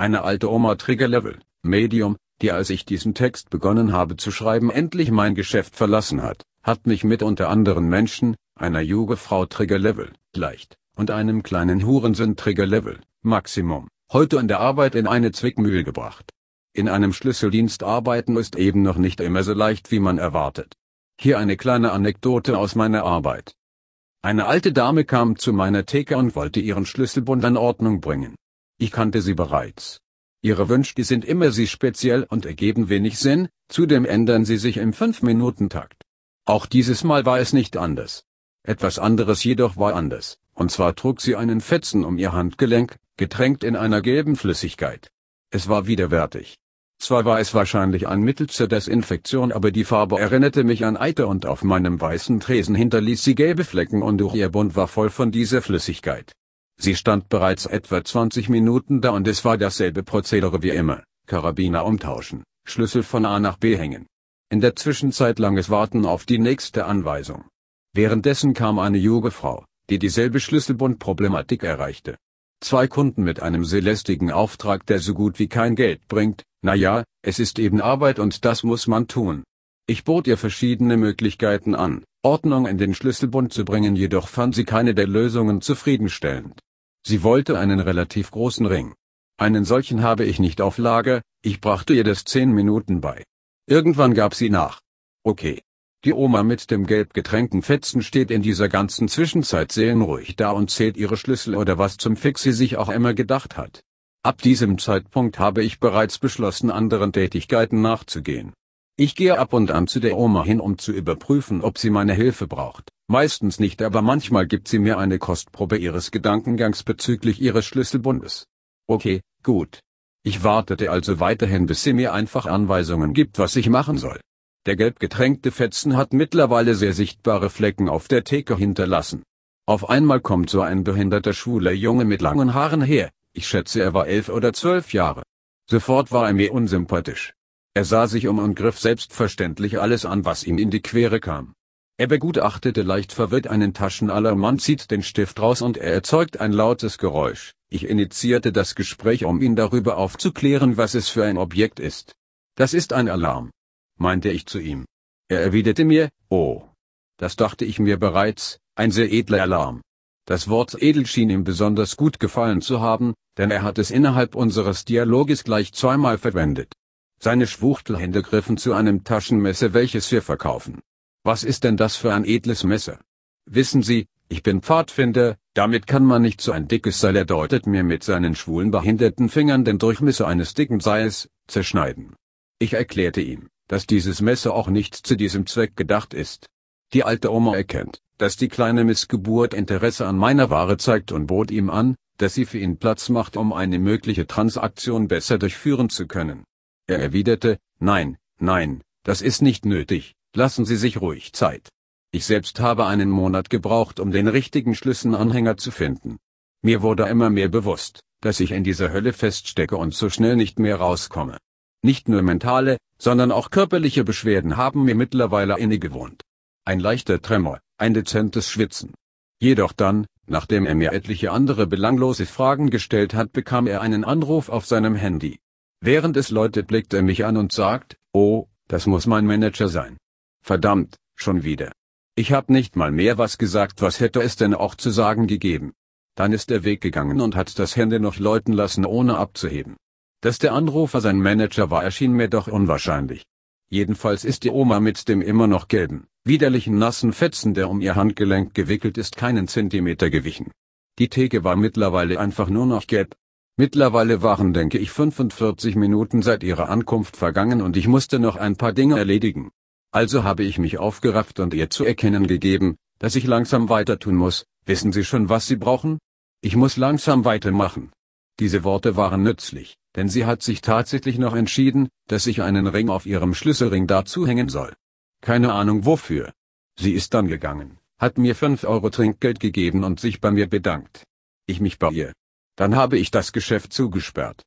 Eine alte Oma Trigger Level, Medium, die als ich diesen Text begonnen habe zu schreiben endlich mein Geschäft verlassen hat, hat mich mit unter anderen Menschen, einer Jugefrau Trigger Level, leicht, und einem kleinen Hurensohn Trigger Level, Maximum, heute in der Arbeit in eine Zwickmühle gebracht. In einem Schlüsseldienst arbeiten ist eben noch nicht immer so leicht wie man erwartet. Hier eine kleine Anekdote aus meiner Arbeit. Eine alte Dame kam zu meiner Theke und wollte ihren Schlüsselbund in Ordnung bringen. Ich kannte sie bereits. Ihre Wünsche sind immer sie speziell und ergeben wenig Sinn, zudem ändern sie sich im 5-Minuten-Takt. Auch dieses Mal war es nicht anders. Etwas anderes jedoch war anders, und zwar trug sie einen Fetzen um ihr Handgelenk, getränkt in einer gelben Flüssigkeit. Es war widerwärtig. Zwar war es wahrscheinlich ein Mittel zur Desinfektion, aber die Farbe erinnerte mich an Eiter und auf meinem weißen Tresen hinterließ sie gelbe Flecken und durch ihr Bund war voll von dieser Flüssigkeit. Sie stand bereits etwa 20 Minuten da und es war dasselbe Prozedere wie immer, Karabiner umtauschen, Schlüssel von A nach B hängen. In der Zwischenzeit langes Warten auf die nächste Anweisung. Währenddessen kam eine junge Frau, die dieselbe Schlüsselbundproblematik erreichte. Zwei Kunden mit einem sehr Auftrag, der so gut wie kein Geld bringt, naja, es ist eben Arbeit und das muss man tun. Ich bot ihr verschiedene Möglichkeiten an, Ordnung in den Schlüsselbund zu bringen, jedoch fand sie keine der Lösungen zufriedenstellend. Sie wollte einen relativ großen Ring. Einen solchen habe ich nicht auf Lager, ich brachte ihr das zehn Minuten bei. Irgendwann gab sie nach. Okay. Die Oma mit dem gelb getränkten Fetzen steht in dieser ganzen Zwischenzeit seelenruhig da und zählt ihre Schlüssel oder was zum Fix sie sich auch immer gedacht hat. Ab diesem Zeitpunkt habe ich bereits beschlossen anderen Tätigkeiten nachzugehen. Ich gehe ab und an zu der Oma hin um zu überprüfen ob sie meine Hilfe braucht, meistens nicht aber manchmal gibt sie mir eine Kostprobe ihres Gedankengangs bezüglich ihres Schlüsselbundes. Okay, gut. Ich wartete also weiterhin bis sie mir einfach Anweisungen gibt was ich machen soll. Der gelb getränkte Fetzen hat mittlerweile sehr sichtbare Flecken auf der Theke hinterlassen. Auf einmal kommt so ein behinderter schwuler Junge mit langen Haaren her, ich schätze er war elf oder zwölf Jahre. Sofort war er mir unsympathisch. Er sah sich um und griff selbstverständlich alles an, was ihm in die Quere kam. Er begutachtete leicht verwirrt einen Taschenalarm, zieht den Stift raus und er erzeugt ein lautes Geräusch. Ich initiierte das Gespräch, um ihn darüber aufzuklären, was es für ein Objekt ist. Das ist ein Alarm meinte ich zu ihm. Er erwiderte mir, oh. Das dachte ich mir bereits, ein sehr edler Alarm. Das Wort edel schien ihm besonders gut gefallen zu haben, denn er hat es innerhalb unseres Dialoges gleich zweimal verwendet. Seine Schwuchtelhände griffen zu einem Taschenmesser, welches wir verkaufen. Was ist denn das für ein edles Messer? Wissen Sie, ich bin Pfadfinder, damit kann man nicht so ein dickes Seil, er deutet mir mit seinen schwulen behinderten Fingern den Durchmesser eines dicken Seils, zerschneiden. Ich erklärte ihm, dass dieses Messer auch nicht zu diesem Zweck gedacht ist. Die alte Oma erkennt, dass die kleine Missgeburt Interesse an meiner Ware zeigt und bot ihm an, dass sie für ihn Platz macht, um eine mögliche Transaktion besser durchführen zu können. Er erwiderte, nein, nein, das ist nicht nötig, lassen Sie sich ruhig Zeit. Ich selbst habe einen Monat gebraucht, um den richtigen Schlüsselanhänger zu finden. Mir wurde immer mehr bewusst, dass ich in dieser Hölle feststecke und so schnell nicht mehr rauskomme. Nicht nur mentale, sondern auch körperliche Beschwerden haben mir mittlerweile innegewohnt. Ein leichter Tremor, ein dezentes Schwitzen. Jedoch dann, nachdem er mir etliche andere belanglose Fragen gestellt hat, bekam er einen Anruf auf seinem Handy. Während es läutet blickt er mich an und sagt, oh, das muss mein Manager sein. Verdammt, schon wieder. Ich hab nicht mal mehr was gesagt, was hätte es denn auch zu sagen gegeben. Dann ist er weggegangen und hat das Handy noch läuten lassen ohne abzuheben. Dass der Anrufer sein Manager war erschien mir doch unwahrscheinlich. Jedenfalls ist die Oma mit dem immer noch gelben, widerlichen nassen Fetzen, der um ihr Handgelenk gewickelt ist, keinen Zentimeter gewichen. Die Theke war mittlerweile einfach nur noch gelb. Mittlerweile waren, denke ich, 45 Minuten seit ihrer Ankunft vergangen und ich musste noch ein paar Dinge erledigen. Also habe ich mich aufgerafft und ihr zu erkennen gegeben, dass ich langsam weiter tun muss. Wissen Sie schon, was Sie brauchen? Ich muss langsam weitermachen. Diese Worte waren nützlich denn sie hat sich tatsächlich noch entschieden, dass ich einen Ring auf ihrem Schlüsselring dazu hängen soll. Keine Ahnung wofür. Sie ist dann gegangen, hat mir 5 Euro Trinkgeld gegeben und sich bei mir bedankt. Ich mich bei ihr. Dann habe ich das Geschäft zugesperrt.